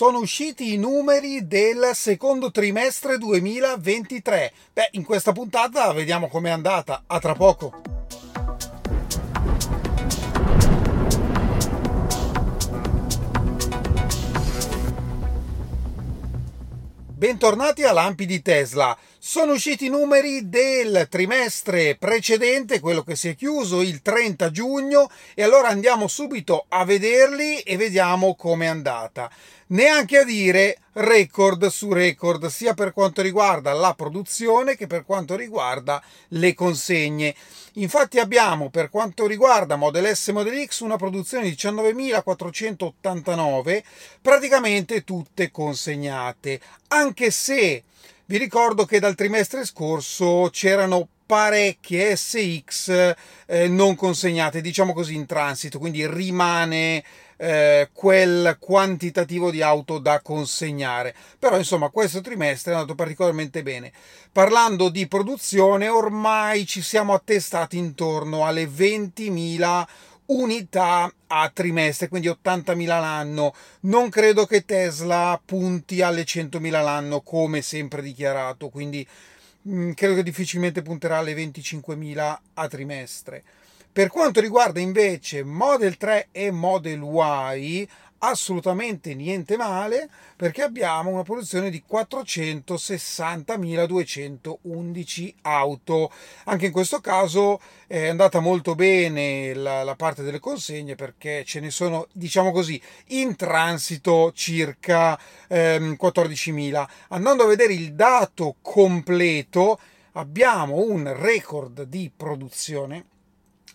sono usciti i numeri del secondo trimestre 2023. Beh, in questa puntata vediamo com'è andata. A tra poco. Bentornati a Lampi di Tesla. Sono usciti i numeri del trimestre precedente, quello che si è chiuso il 30 giugno, e allora andiamo subito a vederli e vediamo com'è andata neanche a dire record su record, sia per quanto riguarda la produzione che per quanto riguarda le consegne. Infatti abbiamo per quanto riguarda Model S e Model X una produzione di 19.489, praticamente tutte consegnate, anche se vi ricordo che dal trimestre scorso c'erano parecchie SX eh, non consegnate, diciamo così in transito, quindi rimane eh, quel quantitativo di auto da consegnare. Però insomma questo trimestre è andato particolarmente bene. Parlando di produzione, ormai ci siamo attestati intorno alle 20.000 unità a trimestre, quindi 80.000 l'anno. Non credo che Tesla punti alle 100.000 l'anno come sempre dichiarato, quindi mm, credo che difficilmente punterà alle 25.000 a trimestre. Per quanto riguarda invece Model 3 e Model Y, assolutamente niente male perché abbiamo una produzione di 460.211 auto. Anche in questo caso è andata molto bene la, la, parte delle consegne perché ce ne sono, diciamo così, in transito circa ehm, 14.000. Andando a vedere il dato completo abbiamo un record di produzione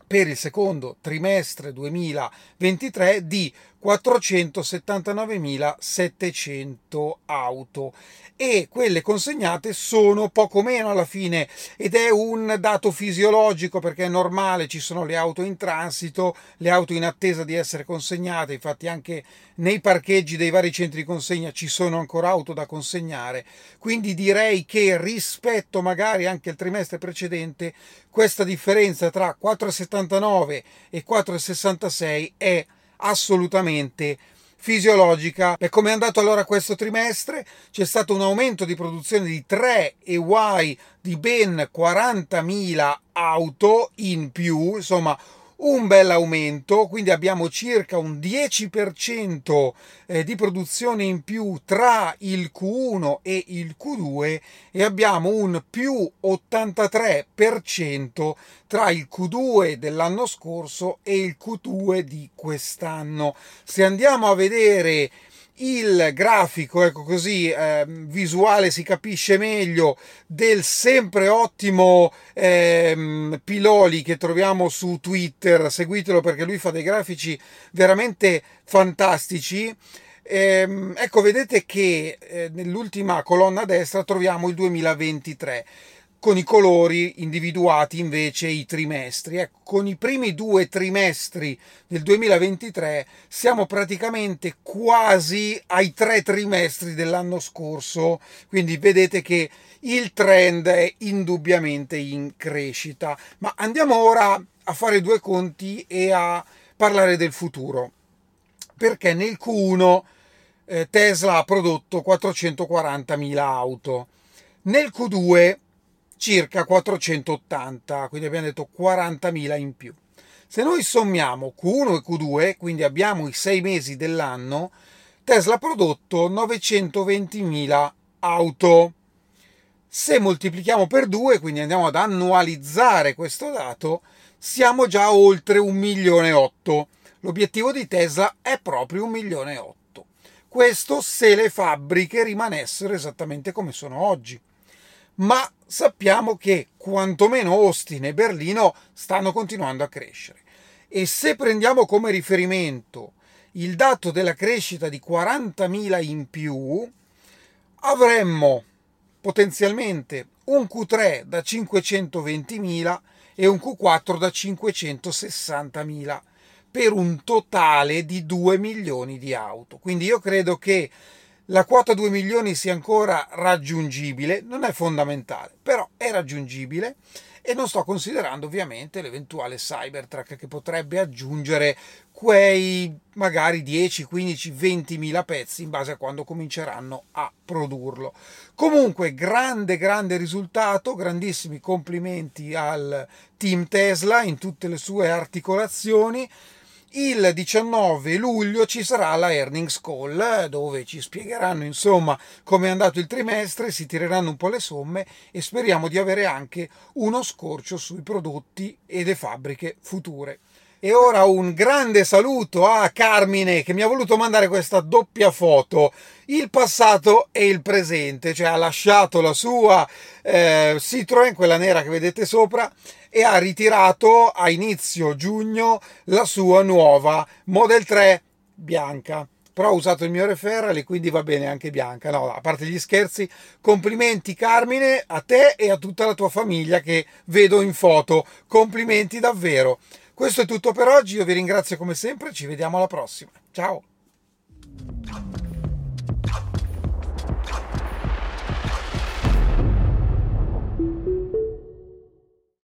per il secondo trimestre 2023 di 479.700 auto. E quelle consegnate sono poco meno alla fine ed è un dato fisiologico perché è normale, ci sono le auto in transito, le auto in attesa di essere consegnate, infatti anche nei parcheggi dei vari centri di consegna ci sono ancora auto da consegnare, quindi direi che rispetto magari anche al trimestre precedente questa differenza tra 4,79 e 4,66 è assolutamente fisiologica. E come è andato allora questo trimestre? C'è stato un aumento di produzione di 3 EY di ben 40.000 auto in più, insomma un bel aumento, quindi abbiamo circa un 10% eh, di produzione in più tra il Q1 e il Q2 e abbiamo un più 83% tra il Q2 dell'anno scorso e il Q2 di quest'anno. Se andiamo a vedere il grafico, ecco così, eh, visuale si capisce meglio, del sempre ottimo eh, Piloli che troviamo su Twitter, seguitelo perché lui fa dei grafici veramente fantastici. Eh, ecco, vedete che eh, nell'ultima colonna a destra troviamo il 2023 con i colori individuati invece i trimestri. Ecco, con i primi due trimestri del 2023 siamo praticamente quasi ai tre trimestri dell'anno scorso, quindi vedete che il trend è indubbiamente in crescita. Ma andiamo ora a fare due conti e a parlare del futuro, perché nel Q1 eh, Tesla ha prodotto 440.000 auto. Nel Q2 circa 480, quindi abbiamo detto 40.000 in più. Se noi sommiamo Q1 e Q2, quindi abbiamo i sei mesi dell'anno, Tesla ha prodotto 920.000 auto. Se moltiplichiamo per 2, quindi andiamo ad annualizzare questo dato, siamo già oltre 1 milione e 8. L'obiettivo di Tesla è proprio 1 milione e 8. Questo se le fabbriche rimanessero esattamente come sono oggi ma sappiamo che quantomeno Austin e Berlino stanno continuando a crescere. E se prendiamo come riferimento il dato della crescita di 40.000 in più, avremmo potenzialmente un Q3 da 520.000 e un Q4 da 560.000 per un totale di 2 milioni di auto. Quindi io credo che la quota 2 milioni sia ancora raggiungibile, non è fondamentale, però è raggiungibile e non sto considerando ovviamente l'eventuale Cybertruck che potrebbe aggiungere quei magari 10, 15, 20 mila pezzi in base a quando cominceranno a produrlo. Comunque grande grande risultato, grandissimi complimenti al team Tesla in tutte le sue articolazioni il 19 luglio ci sarà la earnings call dove ci spiegheranno insomma come è andato il trimestre, si tireranno un po' le somme e speriamo di avere anche uno scorcio sui prodotti e le fabbriche future. E ora un grande saluto a Carmine che mi ha voluto mandare questa doppia foto, il passato e il presente, cioè ha lasciato la sua eh, Citroen, quella nera che vedete sopra, e ha ritirato a inizio giugno la sua nuova Model 3 bianca però ho usato il mio referral e quindi va bene anche bianca. No, a parte gli scherzi, complimenti Carmine a te e a tutta la tua famiglia che vedo in foto. Complimenti davvero. Questo è tutto per oggi, io vi ringrazio come sempre, ci vediamo alla prossima. Ciao!